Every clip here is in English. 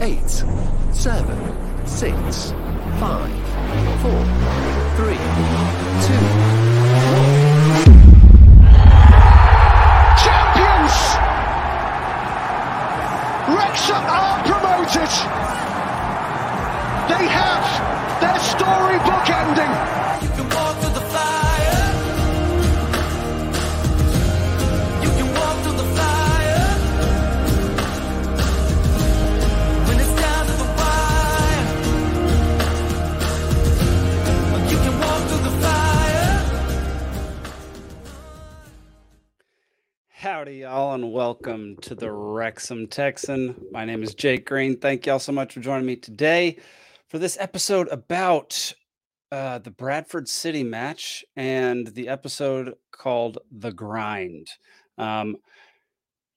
eight, seven, six, five, four, three, two, champions! Wrexham are promoted! They have their storybook ending! Howdy, y'all, and welcome to the Wrexham Texan. My name is Jake Green. Thank y'all so much for joining me today for this episode about uh, the Bradford City match and the episode called The Grind. Um,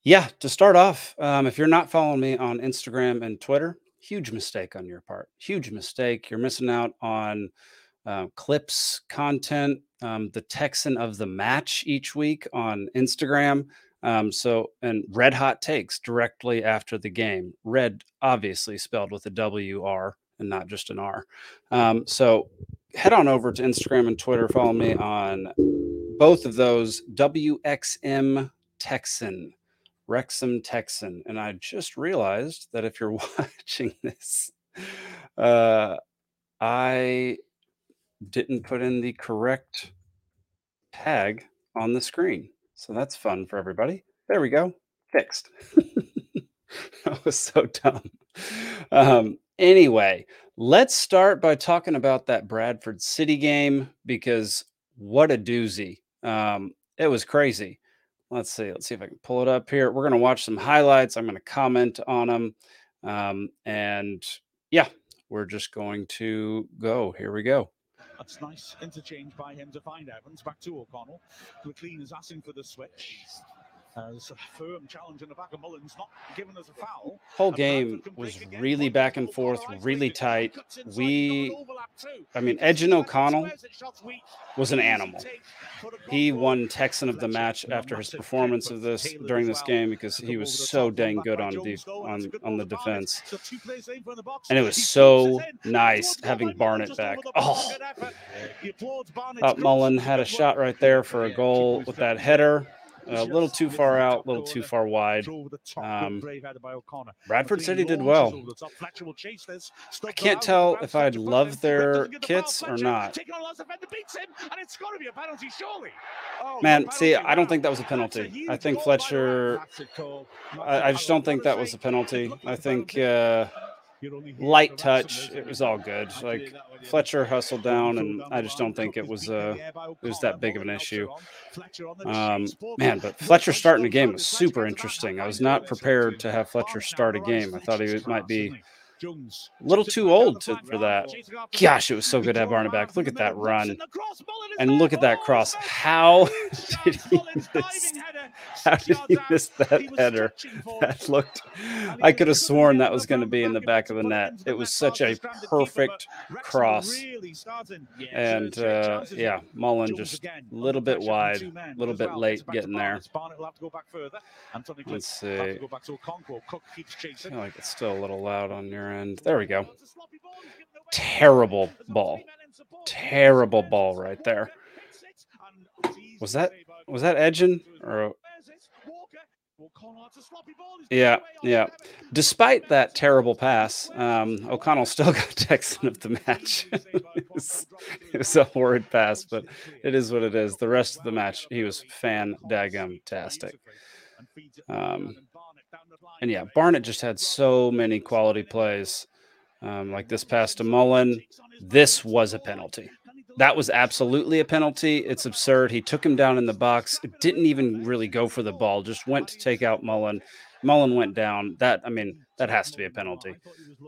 yeah, to start off, um, if you're not following me on Instagram and Twitter, huge mistake on your part. Huge mistake. You're missing out on uh, clips, content, um, the Texan of the match each week on Instagram. Um, so, and red hot takes directly after the game. Red, obviously spelled with a W R and not just an R. Um, so, head on over to Instagram and Twitter. Follow me on both of those WXM Texan, Wrexham Texan. And I just realized that if you're watching this, uh, I didn't put in the correct tag on the screen. So that's fun for everybody. There we go. Fixed. that was so dumb. Um, anyway, let's start by talking about that Bradford City game because what a doozy. Um, it was crazy. Let's see. Let's see if I can pull it up here. We're going to watch some highlights. I'm going to comment on them. Um, and yeah, we're just going to go. Here we go. That's nice interchange by him to find Evans. Back to O'Connell. McClean is asking for the switch. Uh, there's a firm challenge in the back of Mullins, not giving us a foul. Whole game was really back and forth, really tight. We- got an overlap too. I mean, You can see Edgen O'Connell where's it shot's weak. was an animal. take for a He won Texan of the match after his performance of this during this game because he was so dang good on Jones, def- though, and it's on on the defense. So two players in from the box. And it was so nice having Barnett back. Oh. bar. Good effort. He applauds Barnett's Thought. Mullin had a shot right there for a goal with that header. A little too far out, a little too far wide. Throw over the top. Um, Good brave header by O'Connor. Bradford City did well. over the top. Fletcher will chase this. I can't tell if I'd love their Doesn't get the foul. kits or not. taking on last defender, beats him, and it's got to be a penalty, surely. Oh, Man, see. I don't think that was a penalty. I think goal, by the way. Fletcher. I, a call. That's I, just don't think that was a penalty. I think uh, You're only here light touch. It was all good. Like did that with you. Fletcher hustled down, and I just don't think it was uh, the it was that big of an issue. her on. Fletcher on the Um, man, but Fletcher starting a game was super the interesting. I was not prepared to have Fletcher start a the game. I thought he might be isn't he? Jones a little too old to, for that. Gosh, it was so good to have Drawn Barnett back. Look at that run. the cross, Mullin is And look at that Oh, cross. How did he miss? How did he miss that He header? stretching for it. That looked, I could have sworn that was going to be in the back of the net. It was such a the stranded keeper, but perfect cross. really starting. Yeah, And uh, yeah. Mullin just a little bit wide, a little bit late Gets it back to getting there. Barnett. Barnett will have to go back further. Let's will have to see. go back to Okonkwo. Cook keeps I feel like it's still a little loud on your end. There we go. Terrible ball. Terrible ball right there. And Was that was that edging or Yeah, yeah. Despite that terrible pass, um, O'Connell still got Texan of the match. it, was, it was a horrid pass, but it is what it is. The rest of the match, he was fan daggum tastic. Um, and yeah, Barnett just had so many quality plays. Um, like this pass to Mullin, this was a penalty. That was absolutely a penalty. It's absurd. He took him down in the box. Didn't even really go for the ball. Just went to take out Mullin. Mullin went down. That I mean, that has to be a penalty.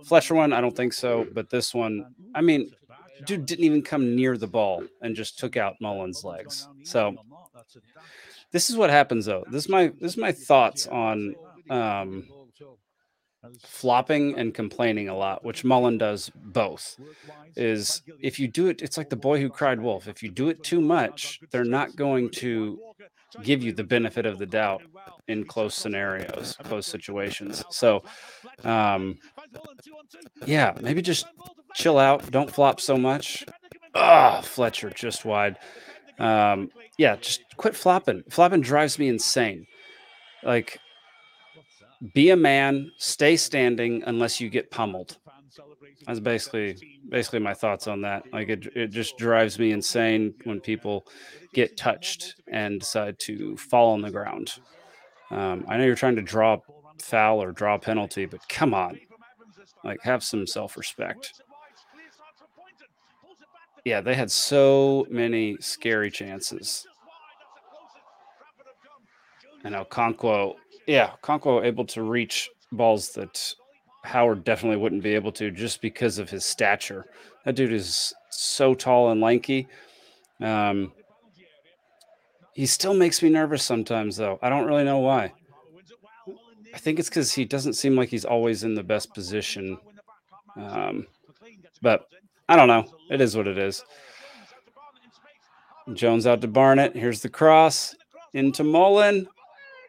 Fletcher one, I don't think so. But this one, I mean, dude didn't even come near the ball and just took out Mullin's legs. So this is what happens though. This is my this is my thoughts on um, flopping and complaining a lot, which Mullin does both. Is if you do it, it's like the boy who cried wolf. If you do it too much, they're not going to give you the benefit of the doubt in close scenarios, close situations. So, um, yeah, maybe just chill out. Don't flop so much. Ah, Fletcher just wide. Um, yeah, just quit flopping. Flopping drives me insane. Like, be a man, stay standing unless you get pummeled. That's basically basically my thoughts on that. Like it, it just drives me insane when people get touched and decide to fall on the ground. Um, I know you're trying to draw foul or draw penalty, but come on, like have some self respect. Yeah, they had so many scary chances. And now Okonkwo, yeah, Okonkwo able to reach balls that Howard definitely wouldn't be able to just because of his stature. That dude is so tall and lanky. Um, he still makes me nervous sometimes, though. I don't really know why. I think it's because he doesn't seem like he's always in the best position. Um, but I don't know. It is what it is. Jones out to Barnett. Here's the cross into Mullin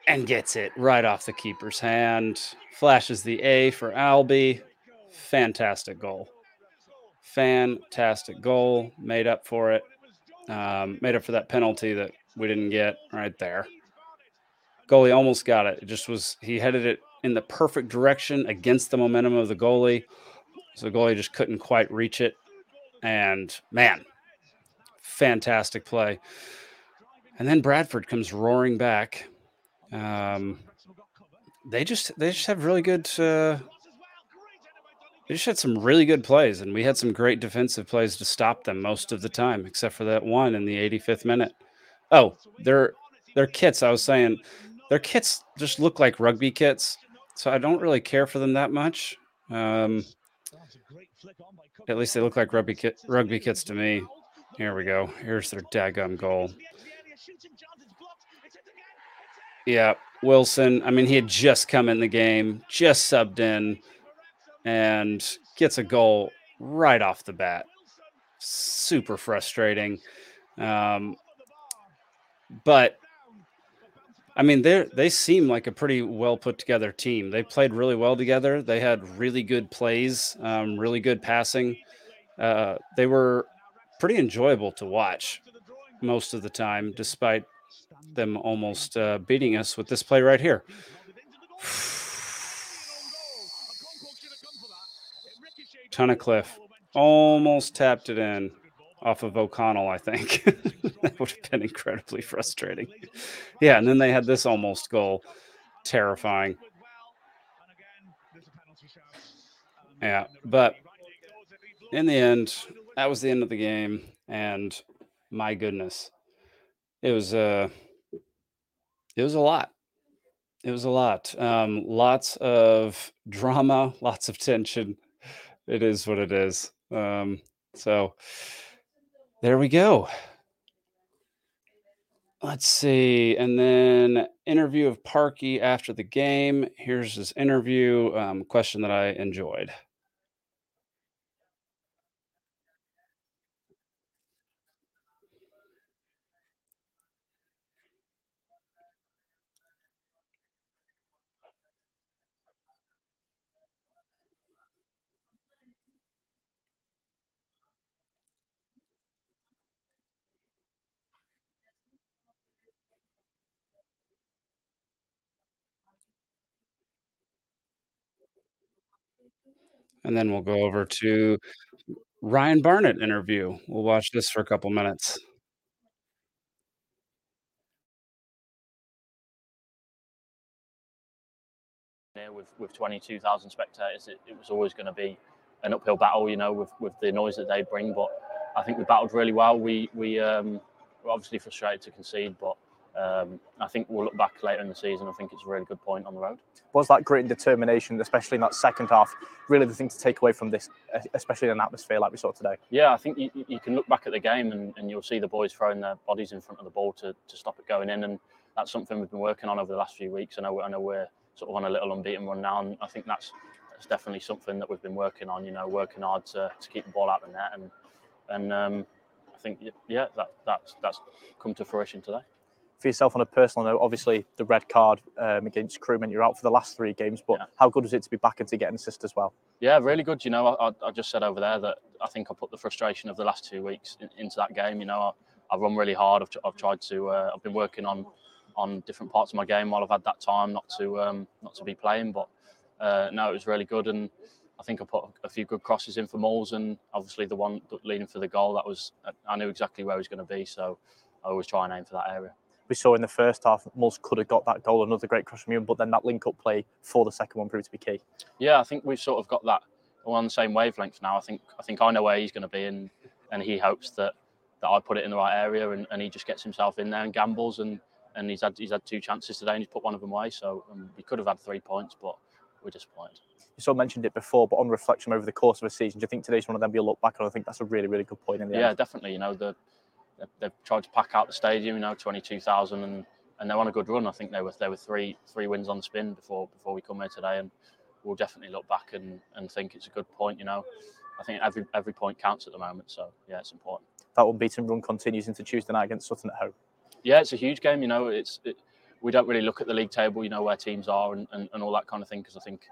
and gets it right off the keeper's hand. Flashes the A for Albi. Fantastic goal. Fantastic goal. Made up for it. Um, made up for that penalty that we didn't get right there. Goalie almost got it. It just was, he headed it in the perfect direction against the momentum of the goalie. So the goalie just couldn't quite reach it. And man, fantastic play. And then Bradford comes roaring back. Um, they just they just have really good. Uh, they just had some really good plays, and we had some great defensive plays to stop them most of the time, except for that one in the 85th minute. Oh, their their kits. I was saying their kits just look like rugby kits, so I don't really care for them that much. Um, at least they look like rugby kit, rugby kits to me. Here we go. Here's their daggum goal. Yeah, Wilson. I mean, he had just come in the game, just subbed in, and gets a goal right off the bat. Super frustrating. Um, but I mean, they they seem like a pretty well put together team. They played really well together. They had really good plays, um, really good passing. Uh, they were pretty enjoyable to watch most of the time, despite them almost uh, beating us with this play right here. Tunnicliffe almost tapped it in off of O'Connell, I think. that would have been incredibly frustrating. Yeah, and then they had this almost goal. Terrifying. Yeah, but in the end, that was the end of the game. And my goodness, it was uh it was a lot. It was a lot. Um, lots of drama, lots of tension. It is what it is. Um, so there we go. Let's see. And then interview of Parky after the game. Here's his interview um, question that I enjoyed. And then we'll go over to Ryan Barnett interview. We'll watch this for a couple minutes. with, with 22,000 spectators, it, it was always going to be an uphill battle, you know, with, with the noise that they bring. But I think we battled really well. We we um, were obviously frustrated to concede, but um, I think we'll look back later in the season. I think it's a really good point on the road. Was that grit and determination, especially in that second half, really the thing to take away from this, especially in an atmosphere like we saw today? Yeah, I think you, you can look back at the game and, and you'll see the boys throwing their bodies in front of the ball to, to stop it going in, and that's something we've been working on over the last few weeks. I know I know we're sort of on a little unbeaten run now, and I think that's that's definitely something that we've been working on. You know, working hard to, to keep the ball out of the net, and and um, I think yeah, that that's that's come to fruition today. For yourself, on a personal note, obviously the red card um, against Crewman, you're out for the last three games. But Yeah. how good was it to be back and to get an assist as well? Yeah, really good. You know, I, I- just said over there that I think I put the frustration of the last two weeks in, into that game. You know, I, I've run really hard. I've, I've tried to. Uh, I've been working on on different parts of my game while I've had that time not to um, not to be playing. But uh, no, it was really good, and I think I put a few good crosses in for Moles, and obviously the one leading for the goal. That was I knew exactly where he was going to be, so I always try and aim for that area. We saw in the first half, Mulls could have got that goal, another great cross from you, but then that link up play for the second one proved to be key. Yeah, I think we've sort of got that we're on the same wavelength now. I think I think I know where he's going to be, and and he hopes that that I put it in the right area, and, and he just gets himself in there and gambles, and and he's had he's had two chances today, and he's put one of them away. So um, we could have had three points, but we're disappointed. You sort of mentioned it before, but on reflection over the course of a season, do you think today's one of them you'll look back on? I think that's a really, really good point in the Yeah, end. definitely. You know, the they've, they've tried to pack out the stadium. You know, twenty two thousand, and and they're on a good run. I think they were they were three three wins on spin before before we come here today, and we'll definitely look back and, and think it's a good point. You know, I think every every point counts at the moment. So yeah, it's important. That unbeaten run continues into Tuesday night against Sutton at home. Yeah, it's a huge game. You know, it's it, we don't really look at the league table. You know where teams are and, and, and all that kind of thing because I think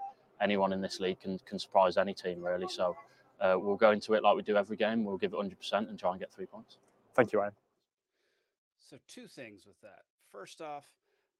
anyone in this league can can surprise any team really. So uh, we'll go into it like we do every game. We'll give it hundred percent and try and get three points. Thank you, Ryan. So two things with that. First off,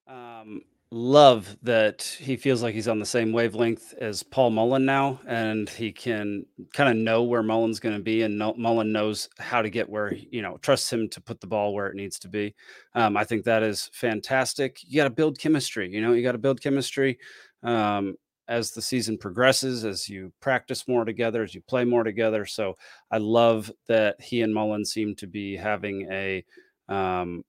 um, love that he feels like he's on the same wavelength as Paul Mullin now, and he can kind of know where Mullin's going to be, and no, Mullin knows how to get where you know trusts him to put the ball where it needs to be. Um, I think that is fantastic. You got to build chemistry. You know, you got to build chemistry. Um, as the season progresses, as you practice more together, as you play more together. So I love that he and Mullin seem to be having a um,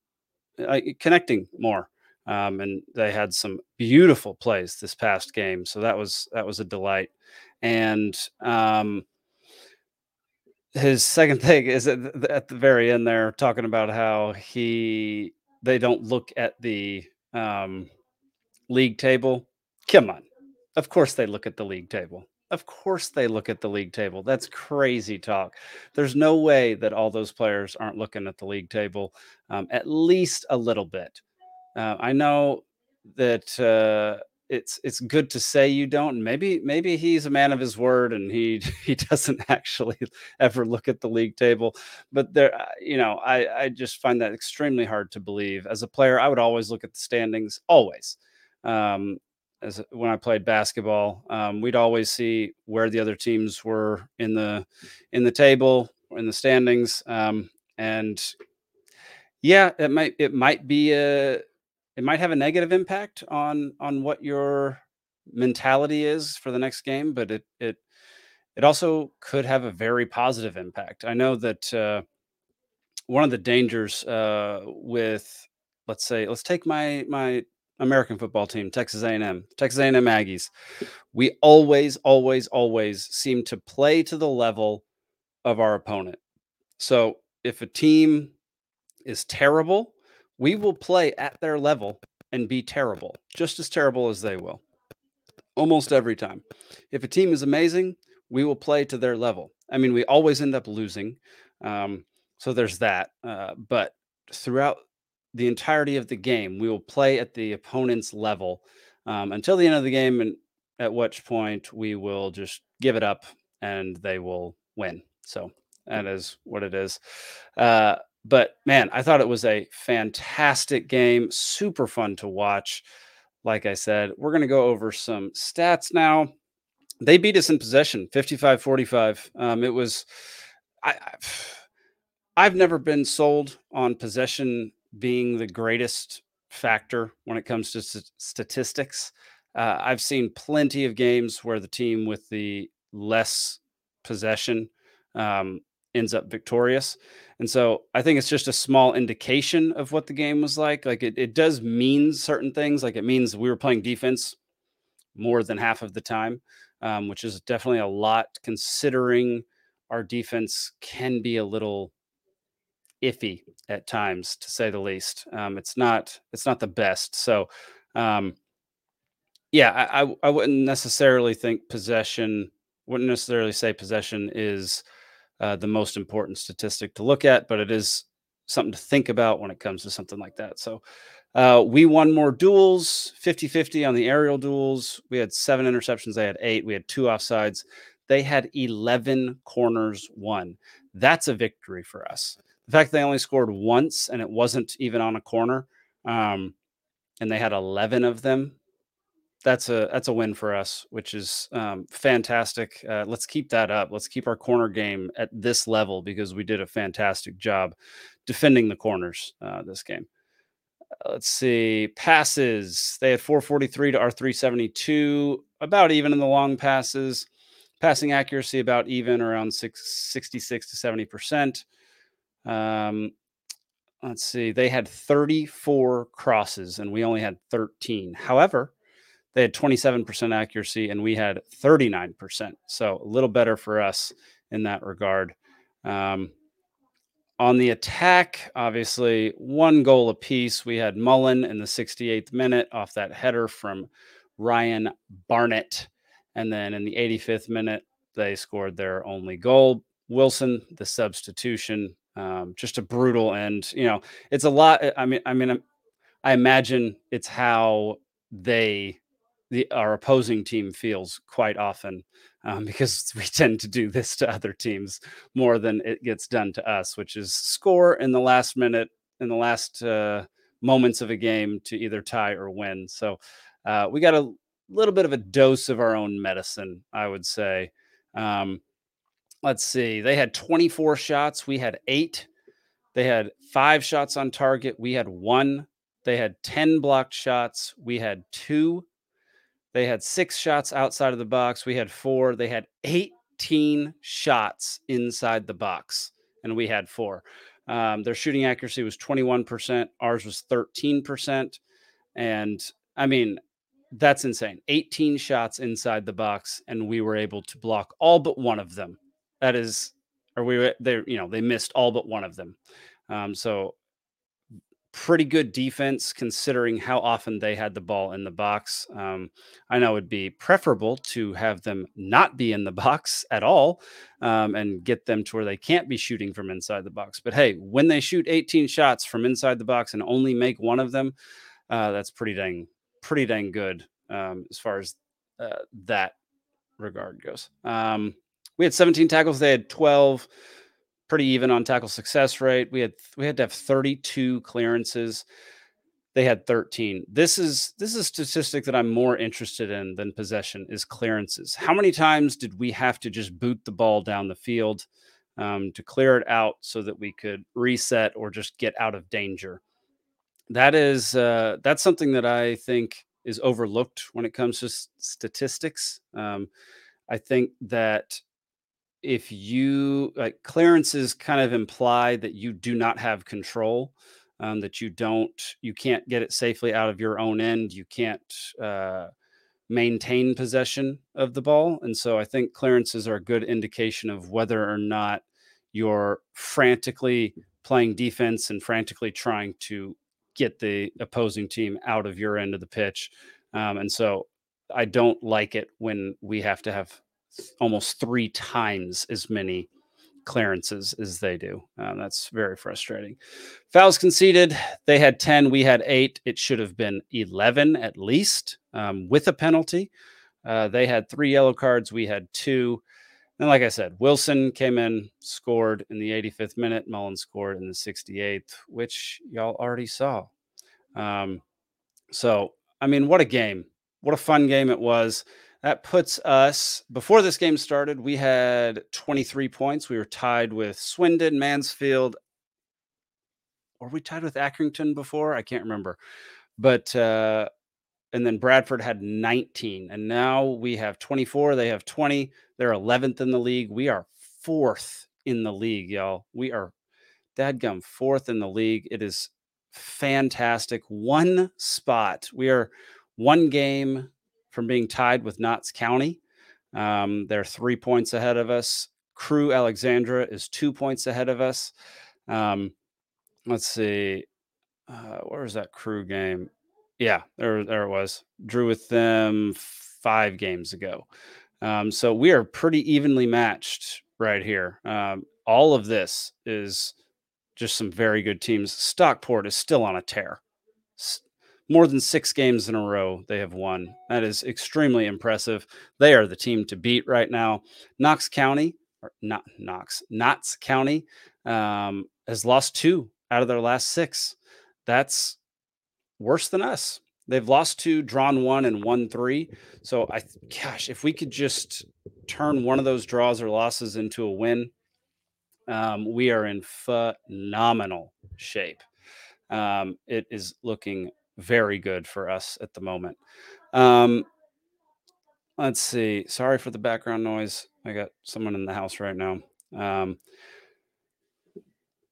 connecting more. Um, and they had some beautiful plays this past game, so that was that was a delight. And um, his second thing is at the, at the very end there, talking about how he they don't look at the um, league table. Come on, of course they look at the league table. Of course they look at the league table. That's crazy talk. There's no way that all those players aren't looking at the league table um, at least a little bit. Uh, I know that uh, it's it's good to say you don't. Maybe maybe he's a man of his word and he he doesn't actually ever look at the league table. But there, uh, you know, I I just find that extremely hard to believe. As a player, I would always look at the standings, always. Um, as when I played basketball, um, we'd always see where the other teams were in the in the table, in the standings, um, and yeah, it might it might be a it might have a negative impact on on what your mentality is for the next game, but it it it also could have a very positive impact. I know that uh, one of the dangers uh, with let's say let's take my my American football team, Texas A&M, Texas A&M Aggies. We always always always seem to play to the level of our opponent. So if a team is terrible, we will play at their level and be terrible, just as terrible as they will. Almost every time. If a team is amazing, we will play to their level. I mean, we always end up losing. Um, so there's that. Uh, but throughout the entirety of the game, we will play at the opponent's level um, until the end of the game, and at which point we will just give it up and they will win. So that is what it is. Uh, but man, I thought it was a fantastic game, super fun to watch. Like I said, we're going to go over some stats now. They beat us in possession 55 45. Um, it was, I, I, I've never been sold on possession being the greatest factor when it comes to st- statistics. Uh, I've seen plenty of games where the team with the less possession um, ends up victorious. And so I think it's just a small indication of what the game was like. Like it, it does mean certain things. Like it means we were playing defense more than half of the time, um, which is definitely a lot considering our defense can be a little iffy at times to say the least. Um, it's not it's not the best. So um, yeah, I, I I wouldn't necessarily think possession wouldn't necessarily say possession is uh, the most important statistic to look at, but it is something to think about when it comes to something like that. So uh, we won more duels 50 50 on the aerial duels. We had seven interceptions. They had eight. We had two offsides. They had 11 corners won. That's a victory for us. The fact they only scored once and it wasn't even on a corner, um, and they had 11 of them. That's a that's a win for us, which is um, fantastic. Uh, let's keep that up. Let's keep our corner game at this level because we did a fantastic job defending the corners uh, this game. Uh, let's see passes. They had 443 to our 372, about even in the long passes. Passing accuracy about even around six, 66 to 70 percent. Um, let's see. They had 34 crosses and we only had 13. However, they had 27% accuracy and we had 39%. So a little better for us in that regard. Um, on the attack, obviously, one goal apiece. We had Mullin in the 68th minute off that header from Ryan Barnett. And then in the 85th minute, they scored their only goal. Wilson, the substitution, um, just a brutal end. You know, it's a lot. I mean, I mean, I imagine it's how they the our opposing team feels quite often um, because we tend to do this to other teams more than it gets done to us, which is score in the last minute in the last uh, moments of a game to either tie or win. So uh, we got a little bit of a dose of our own medicine, I would say. Um, let's see, they had 24 shots, we had eight. They had five shots on target, we had one. They had 10 blocked shots, we had two. They had six shots outside of the box. We had four. They had 18 shots inside the box, and we had four. Um, their shooting accuracy was 21%. Ours was 13%. And I mean, that's insane. 18 shots inside the box, and we were able to block all but one of them. That is, or we they you know they missed all but one of them. Um, so pretty good defense considering how often they had the ball in the box. Um, I know it'd be preferable to have them not be in the box at all um, and get them to where they can't be shooting from inside the box. But hey, when they shoot 18 shots from inside the box and only make one of them, uh, that's pretty dang, pretty dang good um, as far as uh, that regard goes. Um, we had 17 tackles, they had 12 pretty even on tackle success rate. We had we had to have 32 clearances. They had 13. This is this is a statistic that I'm more interested in than possession is clearances. How many times did we have to just boot the ball down the field um, to clear it out so that we could reset or just get out of danger? That is uh, that's something that I think is overlooked when it comes to statistics. Um, I think that if you like clearances kind of imply that you do not have control um, that you don't you can't get it safely out of your own end you can't uh, maintain possession of the ball and so i think clearances are a good indication of whether or not you're frantically playing defense and frantically trying to get the opposing team out of your end of the pitch um, and so i don't like it when we have to have almost three times as many clearances as they do. Um, that's very frustrating. Fouls conceded, they had 10, we had eight. It should have been 11 at least um, with a penalty. Uh, they had three yellow cards, we had two. And like I said, Wilson came in, scored in the 85th minute. Mullin scored in the 68th, which y'all already saw. Um, so, I mean, what a game. What a fun game it was. That puts us, before this game started, we had 23 points. We were tied with Swindon, Mansfield. Were we tied with Accrington before? I can't remember. But, uh, and then Bradford had 19. And now we have 24. They have 20. They're 11th in the league. We are fourth in the league, y'all. We are dadgum fourth in the league. It is fantastic. One spot. We are one game from being tied with Notts County. Um, they're three points ahead of us. Crewe Alexandra is two points ahead of us. Um, let's see. Uh, where was that Crewe game? Yeah, there, there it was. Drew with them five games ago. Um, so we are pretty evenly matched right here. Um, all of this is just some very good teams. Stockport is still on a tear. More than six games in a row they have won. That is extremely impressive. They are the team to beat right now. Knox County, or not Knox, Knox County, um, has lost two out of their last six. That's worse than us. They've lost two, drawn one, and won three. So I, gosh, if we could just turn one of those draws or losses into a win, um, we are in phenomenal shape. Um, it is looking very good for us at the moment. Um, let's see. Sorry for the background noise. I got someone in the house right now. Um,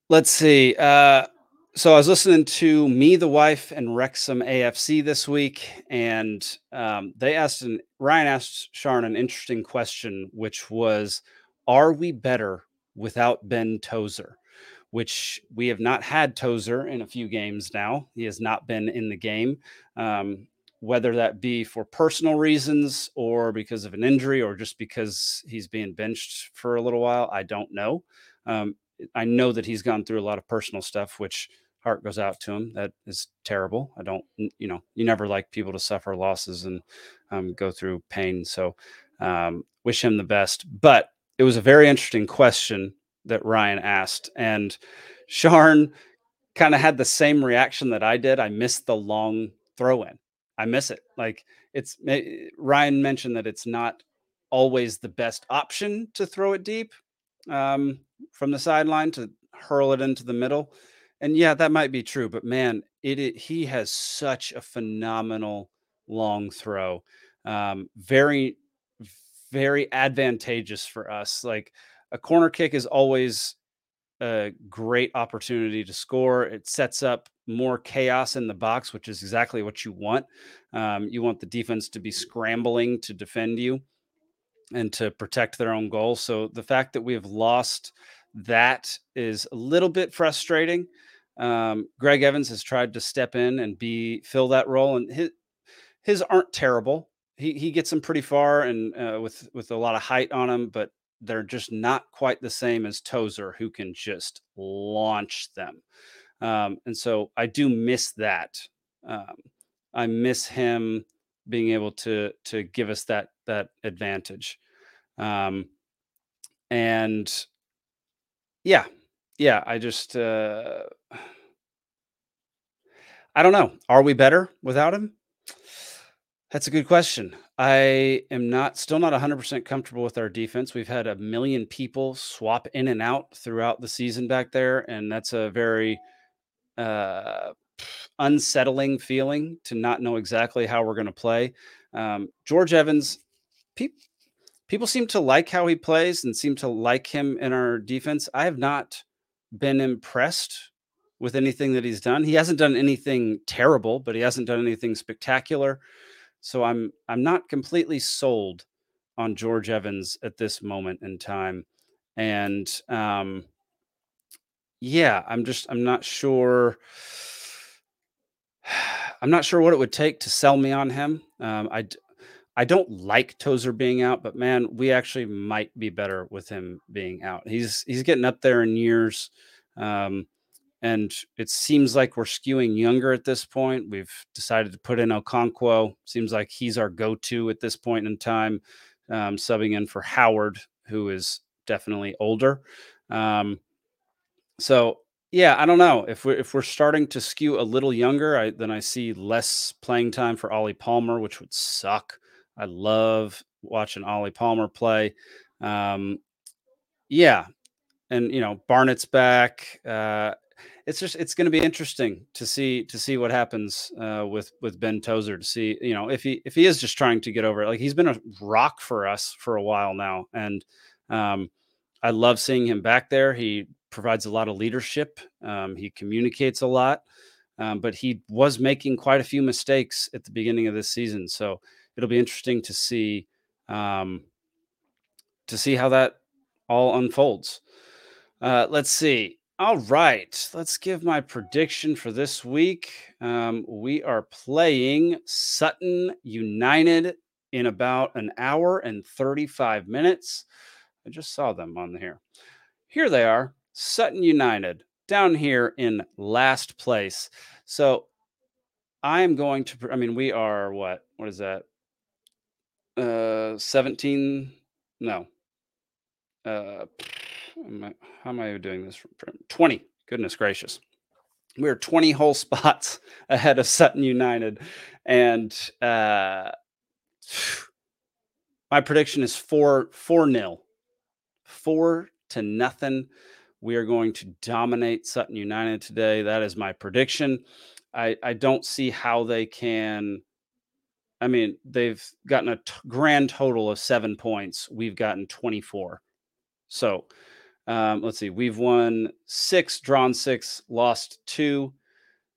let's see. Uh, so I was listening to Me, the Wife, and Wrexham AFC this week, and um, they asked an Ryan asked Sharon an interesting question, which was, "Are we better without Ben Tozer?" Which we have not had Tozer in a few games now. He has not been in the game, um, whether that be for personal reasons or because of an injury or just because he's being benched for a little while. I don't know. Um, I know that he's gone through a lot of personal stuff, which heart goes out to him. That is terrible. I don't, you know, you never like people to suffer losses and um, go through pain. So um, wish him the best. But it was a very interesting question that Ryan asked. And Sharn kind of had the same reaction that I did. I missed the long throw in. I miss it. Like it's ma- Ryan mentioned that it's not always the best option to throw it deep um, from the sideline to hurl it into the middle. And yeah, that might be true, but man, it, it he has such a phenomenal long throw. Um, very, very advantageous for us. Like a corner kick is always a great opportunity to score. It sets up more chaos in the box, which is exactly what you want. Um, you want the defense to be scrambling to defend you and to protect their own goal. So the fact that we have lost that is a little bit frustrating. Um, Greg Evans has tried to step in and be fill that role, and his his aren't terrible. He he gets them pretty far and uh, with with a lot of height on him, but they're just not quite the same as Tozer, who can just launch them. Um, and so I do miss that. Um, I miss him being able to to give us that that advantage. Um, and yeah, yeah, I just uh, I don't know. Are we better without him? That's a good question. I am not still not 100% comfortable with our defense. We've had a million people swap in and out throughout the season back there and that's a very uh unsettling feeling to not know exactly how we're going to play. Um, George Evans, pe- people seem to like how he plays and seem to like him in our defense. I have not been impressed with anything that he's done. He hasn't done anything terrible, but he hasn't done anything spectacular. So I'm I'm not completely sold on George Evans at this moment in time. And um yeah, I'm just I'm not sure I'm not sure what it would take to sell me on him. Um, I I don't like Tozer being out, but man, we actually might be better with him being out. He's he's getting up there in years, um, and it seems like we're skewing younger at this point. We've decided to put in Okonkwo. Seems like he's our go-to at this point in time, um, subbing in for Howard, who is definitely older. Um, so yeah, I don't know if we're if we're starting to skew a little younger, I, then I see less playing time for Ollie Palmer, which would suck. I love watching Ollie Palmer play. Um, yeah, and you know Barnett's back. Uh, it's just it's going to be interesting to see to see what happens uh, with with Ben Tozer to see you know if he if he is just trying to get over it. Like he's been a rock for us for a while now, and um, I love seeing him back there. He provides a lot of leadership. Um, he communicates a lot, um, but he was making quite a few mistakes at the beginning of this season. So it'll be interesting to see um, to see how that all unfolds. Uh, let's see. All right, let's give my prediction for this week. Um, we are playing Sutton United in about an hour and 35 minutes. I just saw them on here. Here they are Sutton United. down here in last place. So I am going to. I mean, we are what? What is that? Uh, seventeen. No. Uh, how am I doing this? Twenty. Goodness gracious. We're 20 whole spots ahead of Sutton United. And uh, my prediction is 4 4 nil, 4 to nothing. We are going to dominate Sutton United today. That is my prediction. I, I don't see how they can. I mean, they've gotten a t- grand total of seven points. We've gotten 24. So um, let's see. We've won six, drawn six, lost two.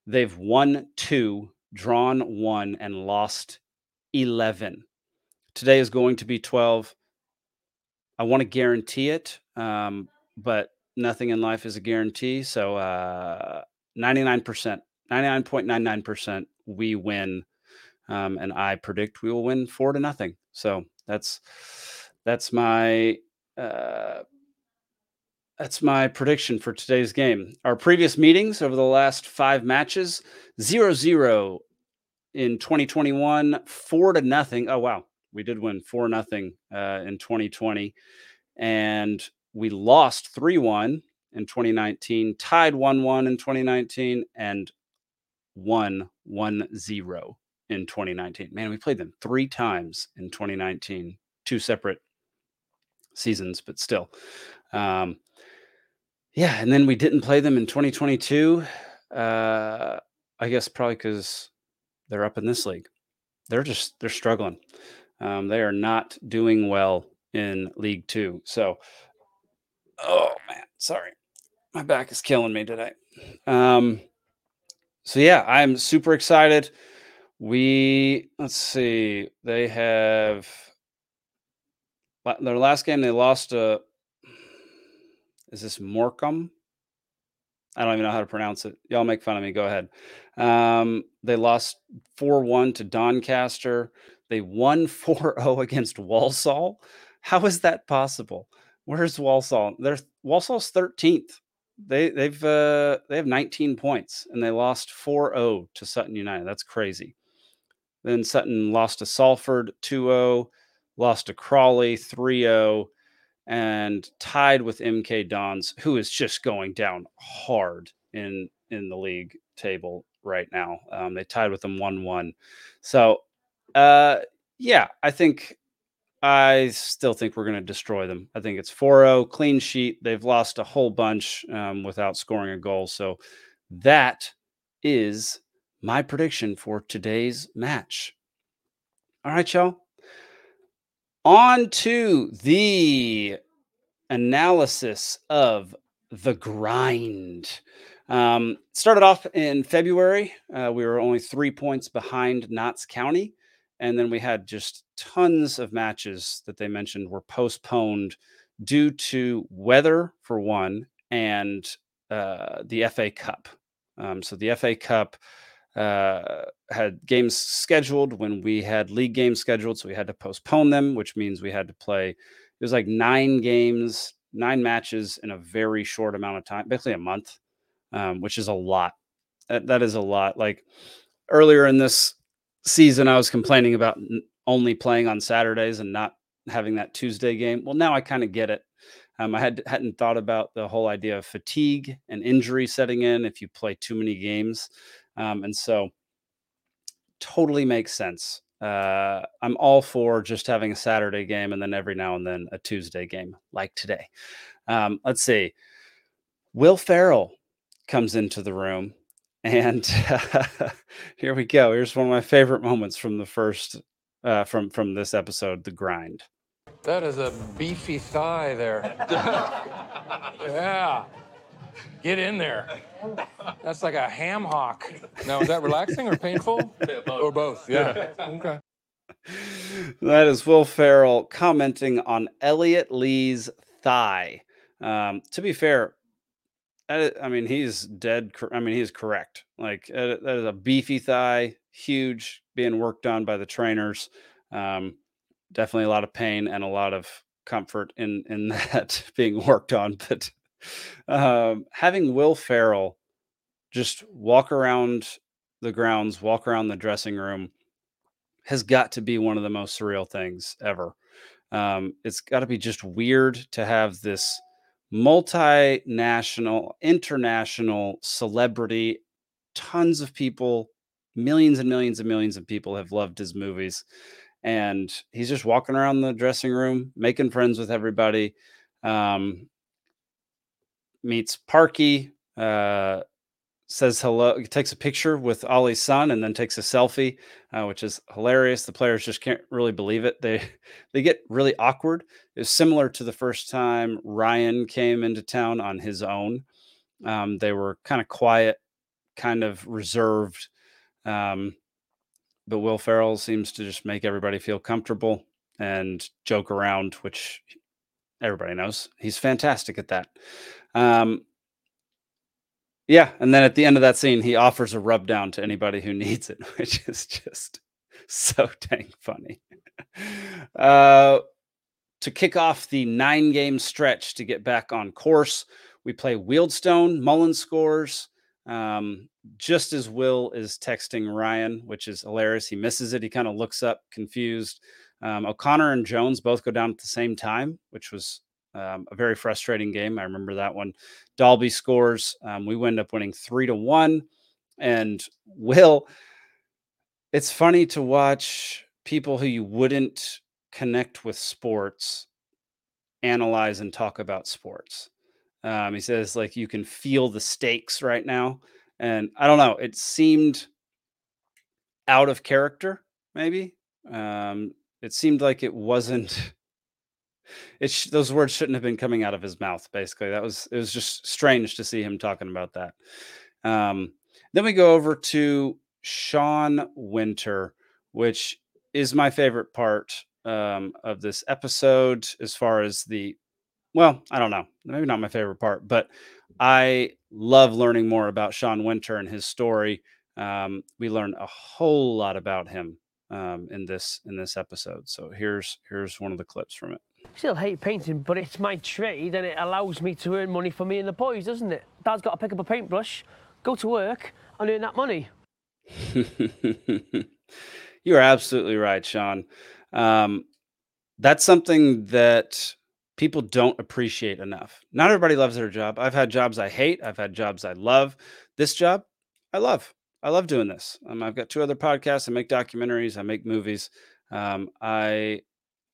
They've won two, drawn one, and lost 11. Today is going to be 12. I want to guarantee it, um, but nothing in life is a guarantee. So uh, 99%, 99.99%, we win. Um, and I predict we will win four to nothing. So that's that's my uh, that's my prediction for today's game. Our previous meetings over the last five matches 0 0 in 2021, 4 to nothing. Oh, wow. We did win 4 nothing uh, in 2020. And we lost 3 1 in 2019, tied 1 1 in 2019, and won 1 0 in 2019. Man, we played them three times in 2019, two separate seasons, but still. Um, yeah, and then we didn't play them in 2022. Uh, I guess probably because they're up in this league. They're just they're struggling. Um, they are not doing well in League Two. So, oh man, sorry, my back is killing me today. Um, so yeah, I'm super excited. We let's see, they have their last game they lost a is this Morecambe? I don't even know how to pronounce it. Y'all make fun of me. Go ahead. Um, they lost 4 1 to Doncaster. They won 4 0 against Walsall. How is that possible? Where's Walsall? They're Walsall's 13th. They they've uh, they have 19 points and they lost 4-0 to Sutton United. That's crazy. Then Sutton lost to Salford 2-0, lost to Crawley 3-0, and tied with MK Dons, who is just going down hard in in the league table right now. Um, they tied with them one one. So, uh, yeah, I think I still think we're going to destroy them. I think it's 4-0 clean sheet. They've lost a whole bunch um, without scoring a goal. So that is my prediction for today's match. All right, y'all. On to the analysis of the grind. Um, started off in February. Uh, we were only three points behind Notts County. And then we had just tons of matches that they mentioned were postponed due to weather, for one, and uh, the FA Cup. Um, so the FA Cup uh, had games scheduled when we had league games scheduled, so we had to postpone them, which means we had to play. It was like nine games, nine matches in a very short amount of time, basically a month, um, which is a lot. That, that is a lot. Like earlier in this season, I was complaining about only playing on Saturdays and not having that Tuesday game. Well, now I kind of get it. Um, I had hadn't thought about the whole idea of fatigue and injury setting in if you play too many games. Um, and so totally makes sense. Uh, I'm all for just having a Saturday game and then every now and then a Tuesday game like today. Um, let's see. Will Ferrell comes into the room, and uh, here we go. Here's one of my favorite moments from the first uh, from from this episode, The Grind. That is a beefy thigh there. yeah. Get in there. That's like a ham hock. Now, is that relaxing or painful? Both. Or both, yeah. okay. That is Will Ferrell commenting on Elliot Lee's thigh. Um, to be fair, I mean, he's dead. I mean, he's correct. Like, that is a beefy thigh, huge, being worked on by the trainers. Um, definitely a lot of pain and a lot of comfort in in that being worked on. But um, having Will Ferrell just walk around the grounds, walk around the dressing room, has got to be one of the most surreal things ever. Um, it's got to be just weird to have this multinational, international celebrity. Tons of people, millions and millions and millions of people have loved his movies. And he's just walking around the dressing room, making friends with everybody. Um, meets Parky, uh, says hello, takes a picture with Ollie's son, and then takes a selfie, uh, which is hilarious. The players just can't really believe it. They they get really awkward. It's similar to the first time Ryan came into town on his own. Um, they were kind of quiet, kind of reserved. Um, but Will Ferrell seems to just make everybody feel comfortable and joke around, which everybody knows he's fantastic at that. Um, yeah, and then at the end of that scene, he offers a rub down to anybody who needs it, which is just so dang funny. Uh, to kick off the nine game stretch to get back on course, we play Wealdstone. Mullin scores um, just as Will is texting Ryan, which is hilarious. He misses it. He kind of looks up confused. Um, O'Connor and Jones both go down at the same time, which was um, a very frustrating game. I remember that one. Dalby scores. Um, we wind up winning three to one. And Will, it's funny to watch people who you wouldn't connect with sports analyze and talk about sports. Um, he says, like, you can feel the stakes right now. And I don't know, it seemed out of character, maybe. Um, it seemed like it wasn't it sh- those words shouldn't have been coming out of his mouth basically that was it was just strange to see him talking about that. Um, then we go over to sean winter which is my favorite part um, of this episode as far as the well i don't know maybe not my favorite part but i love learning more about sean winter and his story. Um, we learn a whole lot about him um, in this in this episode so here's here's one of the clips from it Still hate painting, but it's my trade and it allows me to earn money for me and the boys, doesn't it? Dad's got to pick up a paintbrush, go to work, and earn that money. You're absolutely right, Sean. Um, that's something that people don't appreciate enough. Not everybody loves their job. I've had jobs I hate. I've had jobs I love. This job, I love. I love doing this. Um, I've got two other podcasts. I make documentaries. I make movies. Um, I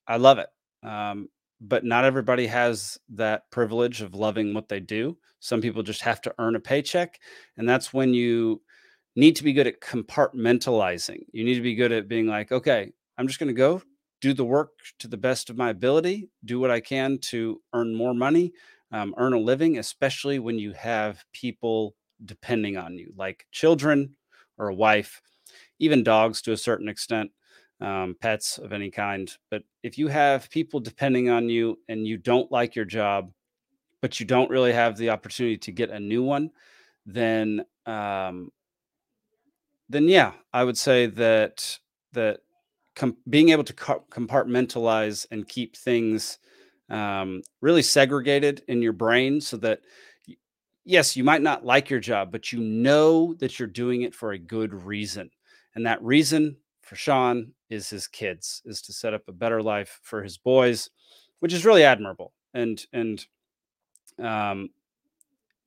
I love it. Um, but not everybody has that privilege of loving what they do. Some people just have to earn a paycheck. And that's when you need to be good at compartmentalizing. You need to be good at being like, okay, I'm just going to go do the work to the best of my ability, do what I can to earn more money, um, earn a living, especially when you have people depending on you, like children or a wife, even dogs to a certain extent um, pets of any kind. But if you have people depending on you and you don't like your job, but you don't really have the opportunity to get a new one, then um, then yeah, I would say that that com- being able to co- compartmentalize and keep things um, really segregated in your brain, so that yes, you might not like your job, but you know that you're doing it for a good reason, and that reason for Sean is his kids, is to set up a better life for his boys, which is really admirable. And and um,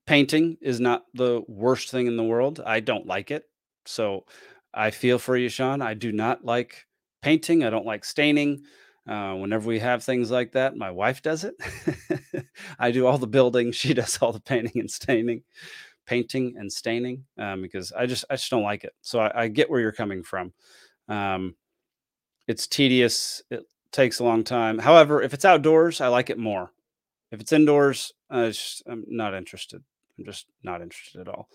painting is not the worst thing in the world. I don't like it, so I feel for you, Sean. I do not like painting. I don't like staining. Uh, whenever we have things like that, my wife does it. I do all the building. She does all the painting and staining, painting and staining, um, because I just I just don't like it. So I, I get where you're coming from. Um, it's tedious. It takes a long time. However, if it's outdoors, I like it more. If it's indoors, just, I'm not interested. I'm just not interested at all.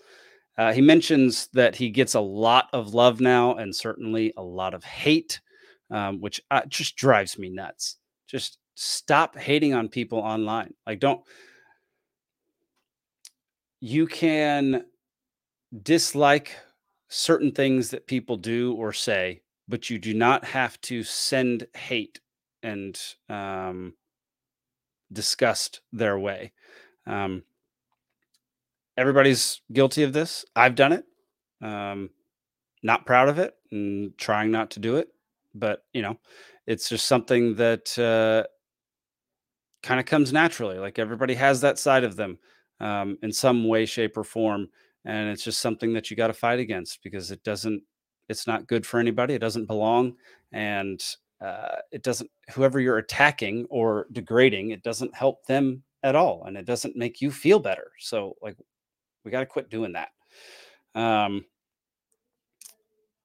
Uh, he mentions that he gets a lot of love now and certainly a lot of hate, um, which uh, just drives me nuts. Just stop hating on people online. Like, don't. You can dislike certain things that people do or say, but you do not have to send hate and um, disgust their way. Um, everybody's guilty of this. I've done it. Um, not proud of it and trying not to do it, but you know, it's just something that uh, kind of comes naturally. Like everybody has that side of them um, in some way, shape, or form, and it's just something that you got to fight against because it doesn't. It's not good for anybody. It doesn't belong, and uh, it doesn't. Whoever you're attacking or degrading, it doesn't help them at all, and it doesn't make you feel better. So, like, we got to quit doing that. Um,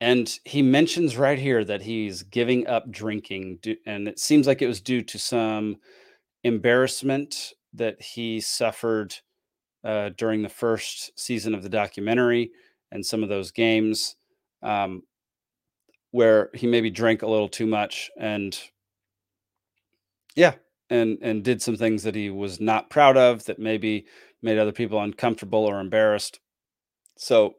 and he mentions right here that he's giving up drinking, and it seems like it was due to some embarrassment that he suffered uh, during the first season of the documentary and some of those games um, where he maybe drank a little too much and yeah and and did some things that he was not proud of that maybe made other people uncomfortable or embarrassed. So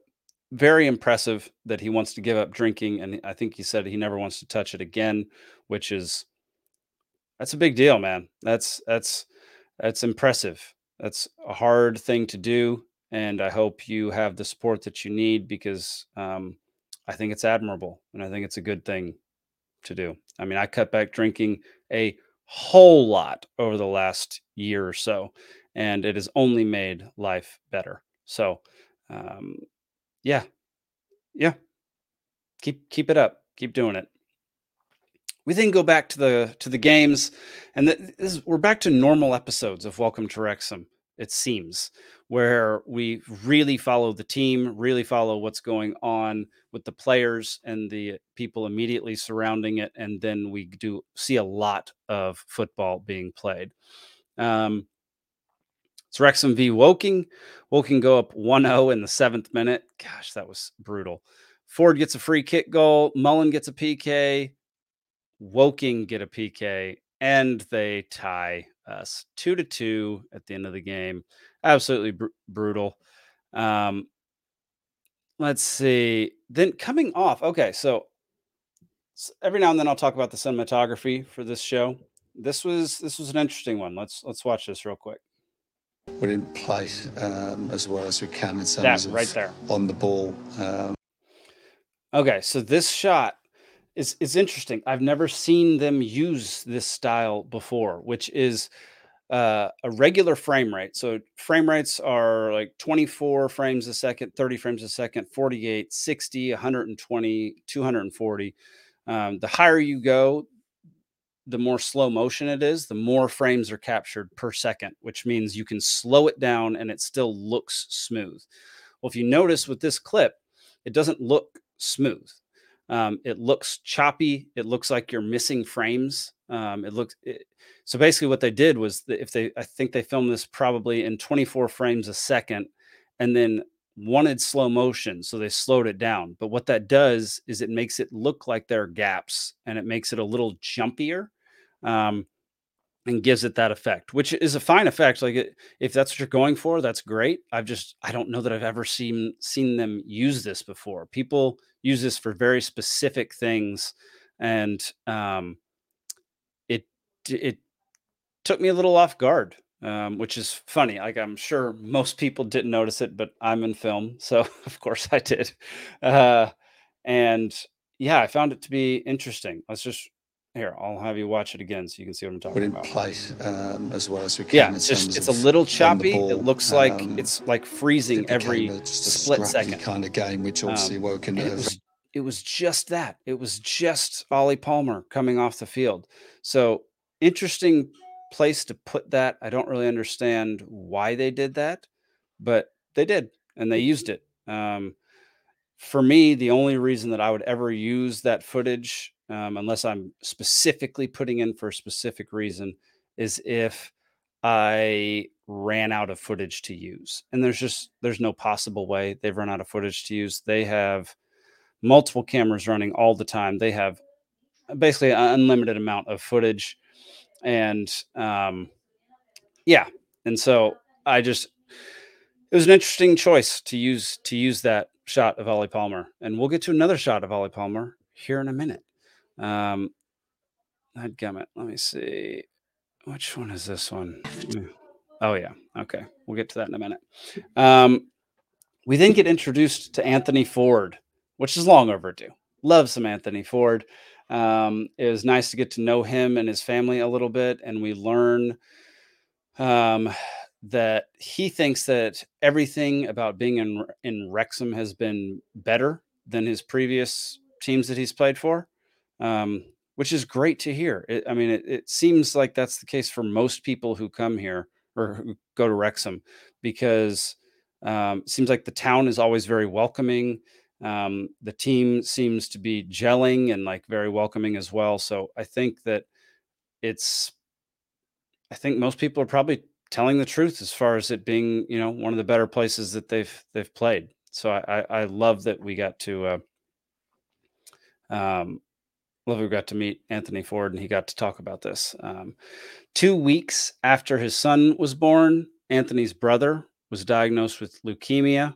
very impressive that he wants to give up drinking and i think he said he never wants to touch it again which is that's a big deal man. That's that's that's impressive. That's a hard thing to do and i hope you have the support that you need because um, i think it's admirable and i think it's a good thing to do. I mean i cut back drinking a whole lot over the last year or so and it has only made life better. So um, yeah. Yeah. Keep keep it up. Keep doing it we then go back to the to the games and the, this, we're back to normal episodes of welcome to wrexham it seems where we really follow the team really follow what's going on with the players and the people immediately surrounding it and then we do see a lot of football being played um, it's Wrexham v Woking. Woking go up 1-0 in the seventh minute. Gosh, that was brutal. Ford gets a free kick goal. Mullin gets a PK. Woking get a PK, and they tie us two to two at the end of the game. Absolutely br- brutal. Um, let's see. Then coming off. Okay, so, so every now and then I'll talk about the cinematography for this show. This was this was an interesting one. Let's let's watch this real quick. We didn't play um, as well as we can in terms That of right there. on the ball. Um, Okay, so this shot is is interesting. I've never seen them use this style before, which is uh, a regular frame rate. So frame rates are like 24 frames a second, 30 frames a second, 48, 60, 120, 240. Um, the higher you go, the more slow motion it is, the more frames are captured per second, which means you can slow it down and it still looks smooth. Well, if you notice with this clip, it doesn't look smooth. Um, it looks choppy. It looks like you're missing frames. Um, it looks it, so. Basically, what they did was if they, I think they filmed this probably in 24 frames a second, and then wanted slow motion, so they slowed it down. But what that does is it makes it look like there are gaps, and it makes it a little jumpier. Um, and gives it that effect, which is a fine effect. Like it, if that's what you're going for, that's great. I've just I don't know that I've ever seen seen them use this before. People use this for very specific things, and um, it it took me a little off guard, um, which is funny. Like I'm sure most people didn't notice it, but I'm in film, so of course I did. Uh, and yeah, I found it to be interesting. Let's just here. I'll have you watch it again so you can see what I'm talking didn't about. play um, as well as we can. Yeah, it's just it's a little choppy. It looks like Um, it's like freezing every a, split second. kind of game, which obviously Um, Woking and it was it was just that. It was just Ollie Palmer coming off the field. So interesting place to put that. I don't really understand why they did that, but they did, and they used it. Um, for me, the only reason that I would ever use that footage, um, unless I'm specifically putting in for a specific reason, is if I ran out of footage to use. And there's just there's no possible way they've run out of footage to use. They have multiple cameras running all the time. They have basically an unlimited amount of footage, and um, yeah, and so I just it was an interesting choice to use to use that shot of Ollie Palmer, and we'll get to another shot of Ollie Palmer here in a minute. Um, I'd gummit. Let me see. Which one is this one? Hmm. Oh yeah. Okay. We'll get to that in a minute. Um, we then get introduced to Anthony Ford, which is long overdue. Love some Anthony Ford. Um, it was nice to get to know him and his family a little bit, and we learn um, that he thinks that everything about being in in Wrexham has been better than his previous teams that he's played for, um, which is great to hear. It, I mean, it, it seems like that's the case for most people who come here or who go to Wrexham because um, it seems like the town is always very welcoming. Um, the team seems to be gelling and like very welcoming as well. So I think that it's, I think most people are probably telling the truth as far as it being, you know, one of the better places that they've they've played. So I I, I love that we got to, uh, um, love we got to meet Anthony Ford and he got to talk about this. Um, two weeks after his son was born, Anthony's brother was diagnosed with leukemia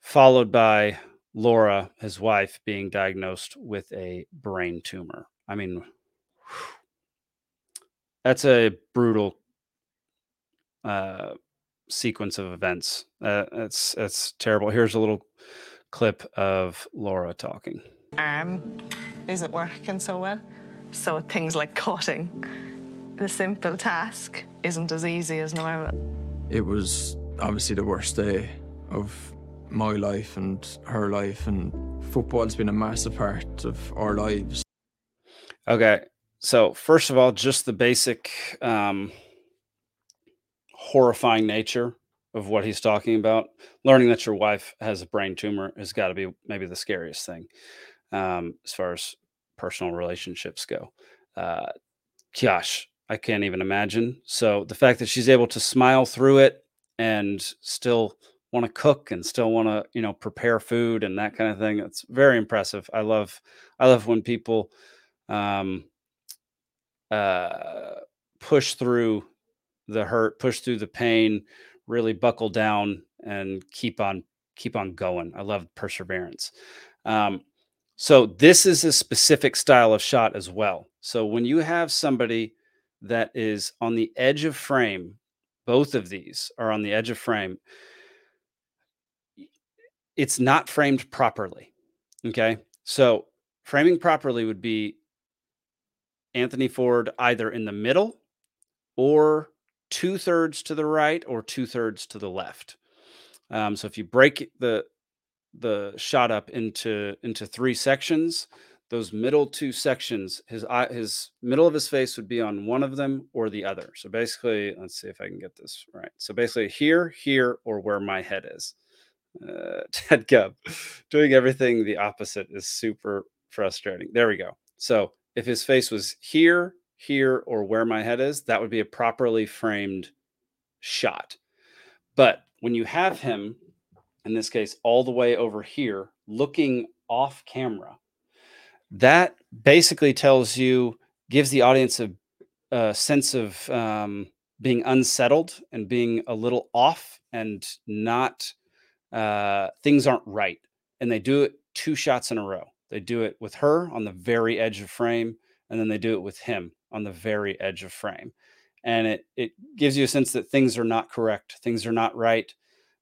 followed by Laura, his wife, being diagnosed with a brain tumor. I mean, that's a brutal uh, sequence of events. Uh, it's it's terrible. Here's a little clip of Laura talking. arm isn't working so well. So things like cutting, the simple task isn't as easy as normal. It was obviously the worst day of my life and her life, and football's been a massive part of our lives. Okay. So, first of all, just the basic um, horrifying nature of what he's talking about. Learning that your wife has a brain tumor has got to be maybe the scariest thing um, as far as personal relationships go. Uh, gosh, I can't even imagine. So, the fact that she's able to smile through it and still want to cook and still want to you know prepare food and that kind of thing it's very impressive i love i love when people um uh push through the hurt push through the pain really buckle down and keep on keep on going i love perseverance um so this is a specific style of shot as well so when you have somebody that is on the edge of frame both of these are on the edge of frame it's not framed properly. Okay. So framing properly would be Anthony Ford either in the middle or two thirds to the right or two thirds to the left. Um, so if you break the the shot up into into three sections, those middle two sections, his eye, his middle of his face would be on one of them or the other. So basically, let's see if I can get this right. So basically, here, here, or where my head is uh, Ted Gub doing everything the opposite is super frustrating. There we go. So if his face was here, here, or where my head is, that would be a properly framed shot. But when you have him, in this case, all the way over here, looking off camera, that basically tells you, gives the audience a, a sense of um, being unsettled and being a little off and not uh, things aren't right. And they do it two shots in a row. They do it with her on the very edge of frame, and then they do it with him on the very edge of frame. And it it gives you a sense that things are not correct, things are not right.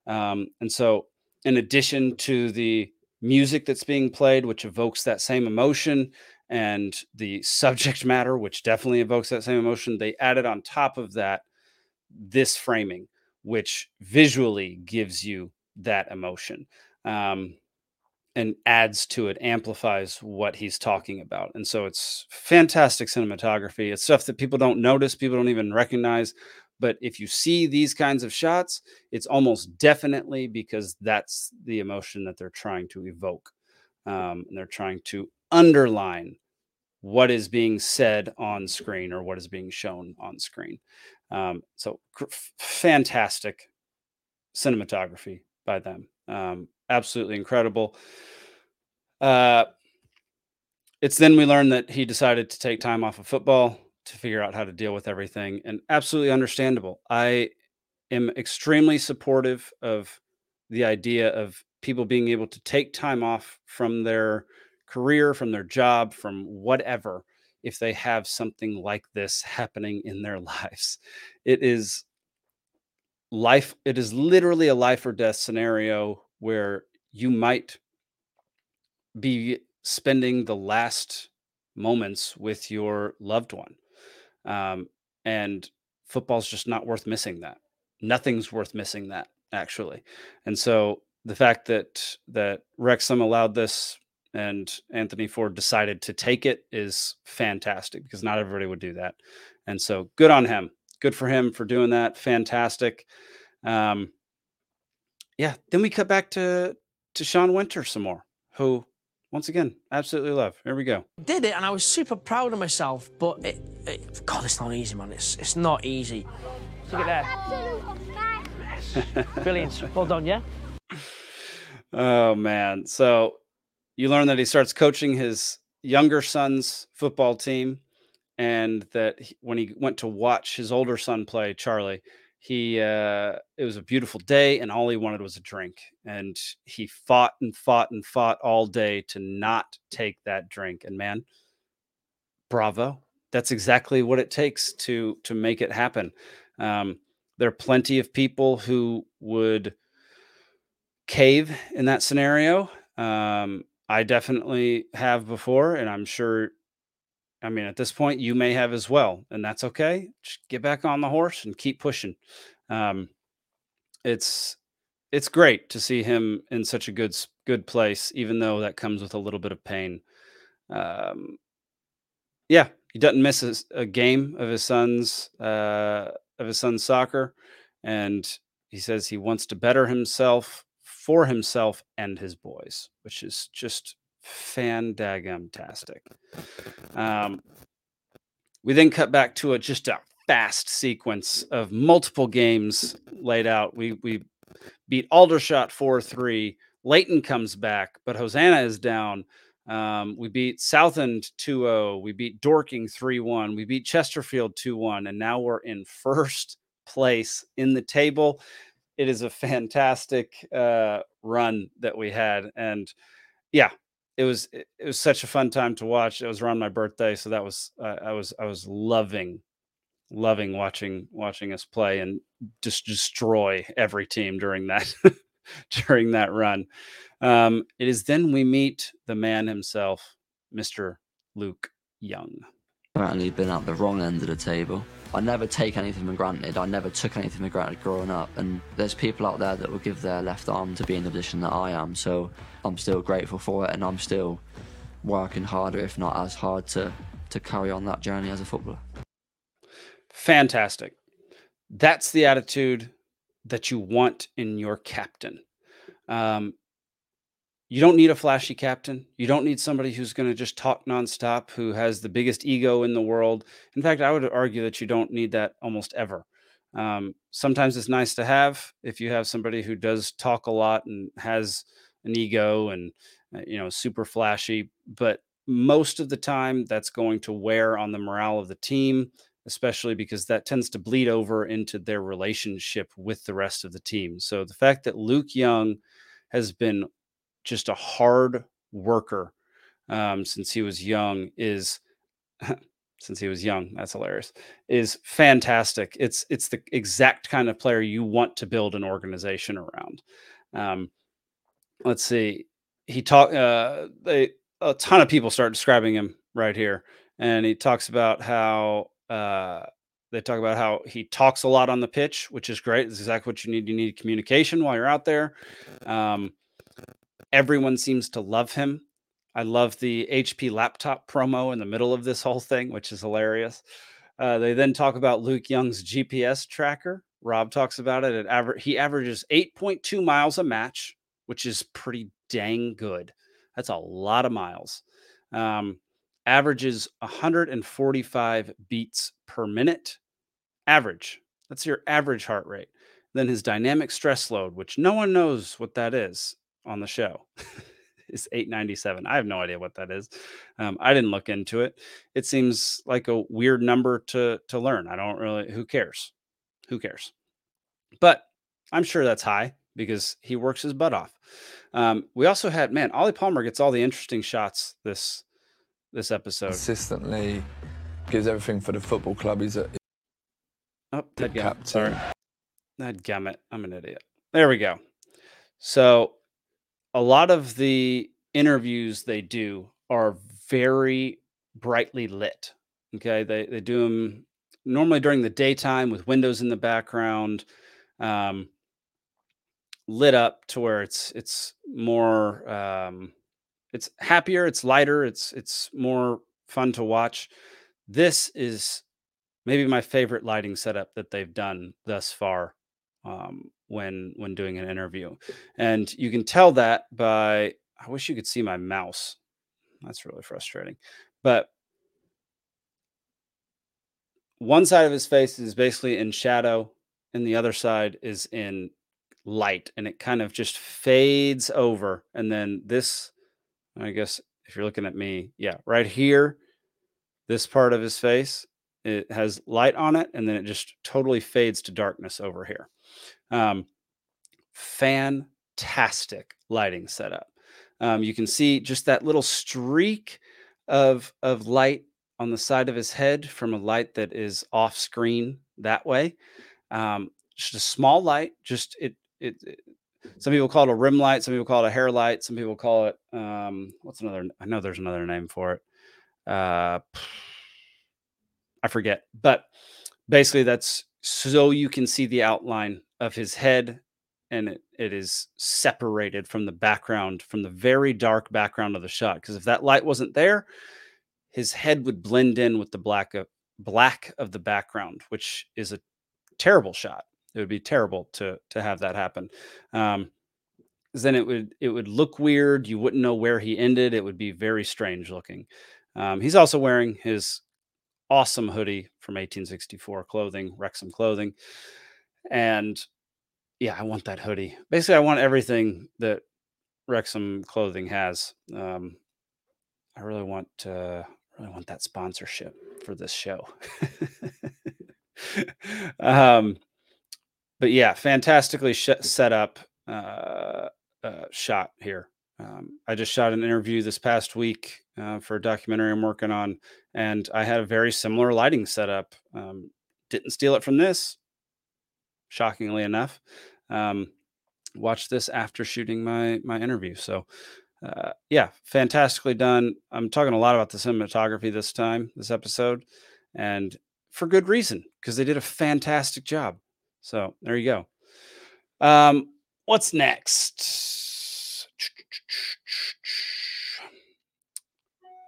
Um, and so, in addition to the music that's being played, which evokes that same emotion, and the subject matter, which definitely evokes that same emotion, they added on top of that this framing, which visually gives you that emotion um, and adds to it, amplifies what he's talking about. And so it's fantastic cinematography. It's stuff that people don't notice, people don't even recognize. But if you see these kinds of shots, it's almost definitely because that's the emotion that they're trying to evoke. Um, and they're trying to underline what is being said on screen or what is being shown on screen. Um, so cr- fantastic cinematography by them. Um, absolutely incredible. Uh, it's then we learn that he decided to take time off of football to figure out how to deal with everything, and absolutely understandable. I am extremely supportive of the idea of people being able to take time off from their career, from their job, from whatever, if they have something like this happening in their lives. It is life it is literally a life or death scenario where you might be spending the last moments with your loved one um, and football's just not worth missing that nothing's worth missing that actually and so the fact that that Wrexham allowed this and Anthony Ford decided to take it is fantastic because not everybody would do that. And so good on him. Good for him for doing that. Fantastic. Um, yeah, then we cut back to to Sean Winter some more, who once again absolutely love. Here we go. Did it, and I was super proud of myself. But it, it, God, it's not easy, man. It's it's not easy. Look at that. Brilliant. Well done, yeah. Oh man. So you learn that he starts coaching his younger son's football team and that he- when he went to watch his older son play Charlie, he uh it was a beautiful day and all he wanted was a drink and he fought and fought and fought all day to not take that drink and man bravo that's exactly what it takes to to make it happen um there are plenty of people who would cave in that scenario. Um, I definitely have before, and I'm sure. I mean, at this point, you may have as well, and that's okay. Just get back on the horse and keep pushing. Um, it's it's great to see him in such a good good place, even though that comes with a little bit of pain. Um, yeah, he doesn't miss a game of his son's uh, of his son's soccer, and he says he wants to better himself for himself and his boys, which is just fan tastic. Um, we then cut back to a just a fast sequence of multiple games laid out. We we beat Aldershot 4-3. Leighton comes back, but Hosannah is down. Um, we beat Southend 2-0. We beat Dorking 3-1. We beat Chesterfield 2-1. And now we're in first place in the table. It is a fantastic uh, run that we had. And yeah, it was it was such a fun time to watch. It was around my birthday, so that was uh, I was I was loving loving watching watching us play and just destroy every team during that during that run. Um, it is then we meet the man himself, Mr. Luke Young. Apparently, been at the wrong end of the table. I never take anything for granted. I never took anything for granted growing up. And there's people out there that will give their left arm to be in the position that I am. So I'm still grateful for it, and I'm still working harder, if not as hard, to to carry on that journey as a footballer. Fantastic. That's the attitude that you want in your captain. Um, you don't need a flashy captain. You don't need somebody who's going to just talk nonstop, who has the biggest ego in the world. In fact, I would argue that you don't need that almost ever. Um, sometimes it's nice to have if you have somebody who does talk a lot and has an ego and uh, you know super flashy. But most of the time, that's going to wear on the morale of the team, especially because that tends to bleed over into their relationship with the rest of the team. So the fact that Luke Young has been just a hard worker um, since he was young is since he was young that's hilarious is fantastic. It's it's the exact kind of player you want to build an organization around. Um, let's see he talked uh, they a ton of people start describing him right here and he talks about how uh, they talk about how he talks a lot on the pitch which is great it's exactly what you need you need communication while you're out there. Um, everyone seems to love him. I love the HP laptop promo in the middle of this whole thing, which is hilarious. Uh, they then talk about Luke Young's GPS tracker. Rob talks about it. At aver- he averages 8.2 miles a match, which is pretty dang good. That's a lot of miles. Um, averages 145 beats per minute. Average. That's your average heart rate. Then his dynamic stress load, which no one knows what that is on the show, is 897. I have no idea what that is. Um, I didn't look into it. It seems like a weird number to to learn. I don't really. Who cares? Who cares? But I'm sure that's high because he works his butt off. Um, we also had man, Ollie Palmer gets all the interesting shots this this episode. Consistently gives everything for the football club. He's a oh, dead captain. Sorry, that gummit. I'm an idiot. There we go. So a lot of the interviews they do are very brightly lit. Okay. They they do them normally during the daytime with windows in the background. Um, lit up to where it's it's more um it's happier, it's lighter, it's it's more fun to watch. This is maybe my favorite lighting setup that they've done thus far um, when when doing an interview, and you can tell that by I wish you could see my mouse. That's really frustrating, but one side of his face is basically in shadow, and the other side is in light, and it kind of just fades over, and then this I guess if you're looking at me, yeah, right here, this part of his face, it has light on it, and then it just totally fades to darkness over here. Um, fantastic lighting setup. Um, you can see just that little streak of of light on the side of his head from a light that is off screen that way. Um, just a small light, just it, it, it some people call it a rim light, some people call it a hair light, some people call it um, what's another? I know there's another name for it. Uh, I forget, but basically that's so you can see the outline of his head and it, it is separated from the background from the very dark background of the shot because if that light wasn't there his head would blend in with the black of black of the background which is a terrible shot. It would be terrible to to have that happen. Um then it would it would look weird you wouldn't know where he ended it would be very strange looking. Um, he's also wearing his awesome hoodie from 1864 clothing wrexham clothing and yeah i want that hoodie basically i want everything that wrexham clothing has um, i really want uh really want that sponsorship for this show um but yeah fantastically sh- set up uh, uh, shot here. Um, I just shot an interview this past week uh, for a documentary I'm working on, and I had a very similar lighting setup. Um, didn't steal it from this, shockingly enough. Um, watched this after shooting my my interview. So, uh, yeah, fantastically done. I'm talking a lot about the cinematography this time, this episode, and for good reason because they did a fantastic job. So there you go. Um, what's next?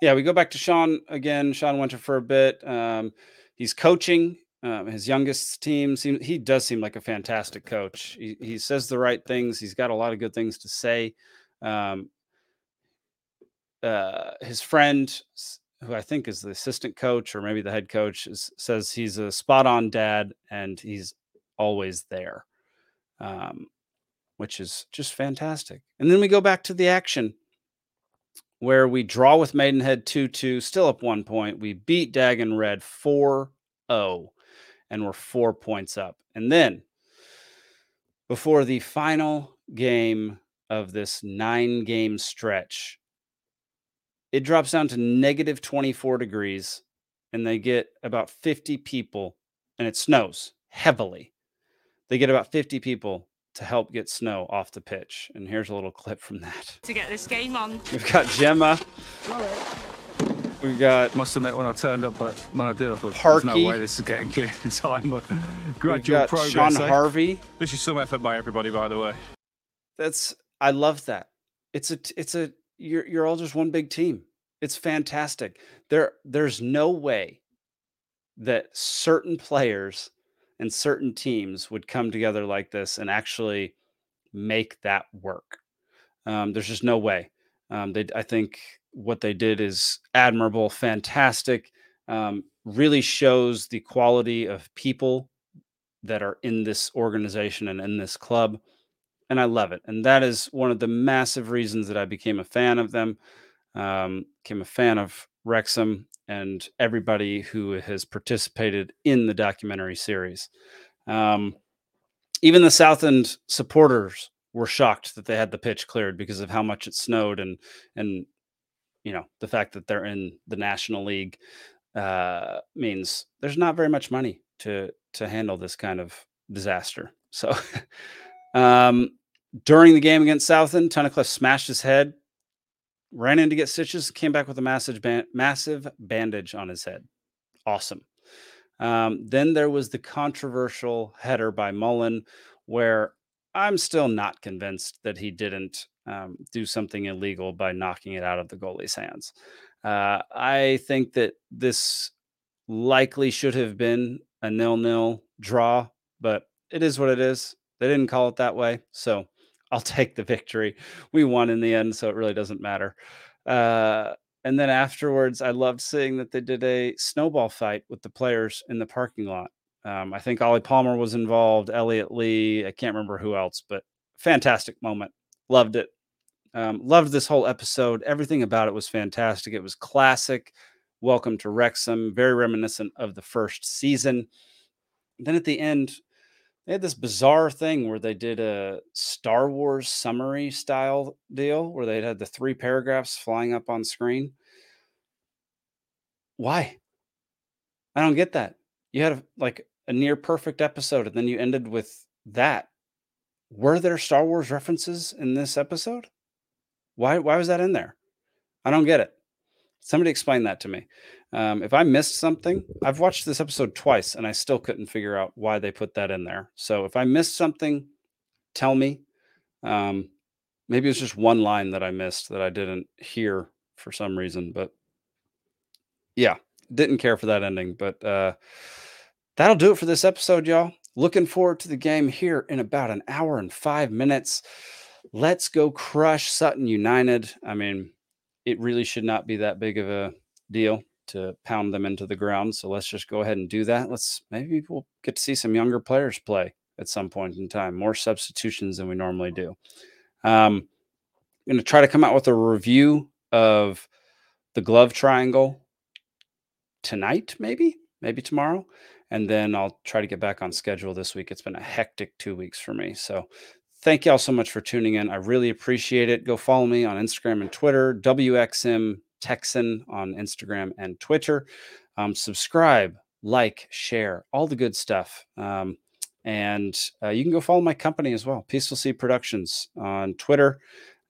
Yeah, we go back to Sean again. Sean Winter for a bit. Um, he's coaching um, his youngest team. He does seem like a fantastic coach. He, he says the right things. He's got a lot of good things to say. Um, uh, his friend, who I think is the assistant coach or maybe the head coach, is, says he's a spot on dad and he's always there. Um, which is just fantastic. And then we go back to the action where we draw with Maidenhead 2 2, still up one point. We beat Dag and Red 4 0, and we're four points up. And then before the final game of this nine game stretch, it drops down to negative 24 degrees, and they get about 50 people, and it snows heavily. They get about 50 people to help get snow off the pitch. And here's a little clip from that. To get this game on. We've got Gemma. We've got. Must admit, when I turned up, but when I did, I thought Parky. there's no way this is getting clear in time. But gradual got progress. Sean eh? Harvey. This is some effort by everybody, by the way. That's I love that. It's a. it's a you're you're all just one big team. It's fantastic. There there's no way that certain players and certain teams would come together like this and actually make that work. Um, there's just no way. Um, they, I think what they did is admirable, fantastic. Um, really shows the quality of people that are in this organization and in this club, and I love it. And that is one of the massive reasons that I became a fan of them. Um, became a fan of Wrexham and everybody who has participated in the documentary series. Um, even the Southend supporters were shocked that they had the pitch cleared because of how much it snowed and and you know the fact that they're in the National League uh, means there's not very much money to to handle this kind of disaster. So, um, during the game against Southend, Tunnicliffe smashed his head, ran in to get stitches, came back with a massive, ban- massive bandage on his head. Awesome. Um, then there was the controversial header by Mullin, where I'm still not convinced that he didn't um, do something illegal by knocking it out of the goalie's hands. Uh, I think that this likely should have been a nil-nil draw, but it is what it is. They didn't call it that way, so I'll take the victory. We won in the end, so it really doesn't matter. Uh, and then afterwards, I loved seeing that they did a snowball fight with the players in the parking lot. Um, I think Ollie Palmer was involved, Elliot Lee. I can't remember who else, but fantastic moment. Loved it. Um, loved this whole episode. Everything about it was fantastic. It was classic. Welcome to Wrexham. Very reminiscent of the first season. Then at the end, they had this bizarre thing where they did a Star Wars summary style deal where they had the three paragraphs flying up on screen. Why? I don't get that. You had a, like a near perfect episode and then you ended with that. Were there Star Wars references in this episode? Why why was that in there? I don't get it. Somebody explain that to me. Um, if I missed something, I've watched this episode twice and I still couldn't figure out why they put that in there. So if I missed something, tell me. Um, maybe it's just one line that I missed that I didn't hear for some reason, but yeah, didn't care for that ending. But uh, that'll do it for this episode, y'all. Looking forward to the game here in about an hour and five minutes. Let's go crush Sutton United. I mean, it really should not be that big of a deal to pound them into the ground. So let's just go ahead and do that. Let's maybe we'll get to see some younger players play at some point in time, more substitutions than we normally do. Um, I'm going to try to come out with a review of the glove triangle tonight, maybe, maybe tomorrow. And then I'll try to get back on schedule this week. It's been a hectic two weeks for me. So thank y'all so much for tuning in. I really appreciate it. Go follow me on Instagram and Twitter, WXM Texan on Instagram and Twitter. Um, subscribe, like, share, all the good stuff. Um, and uh, you can go follow my company as well, Peaceful Sea Productions on Twitter,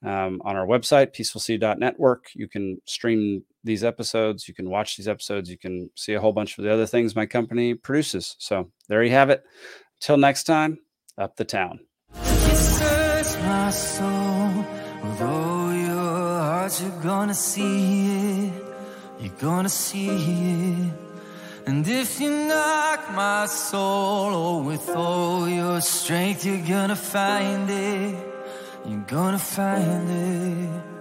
um, on our website, peacefulsea.network. You can stream these episodes, you can watch these episodes, you can see a whole bunch of the other things my company produces. So there you have it. Till next time, up the town. You're gonna see it. You're gonna see it. And if you knock my soul oh, with all your strength you're gonna find it. You're gonna find it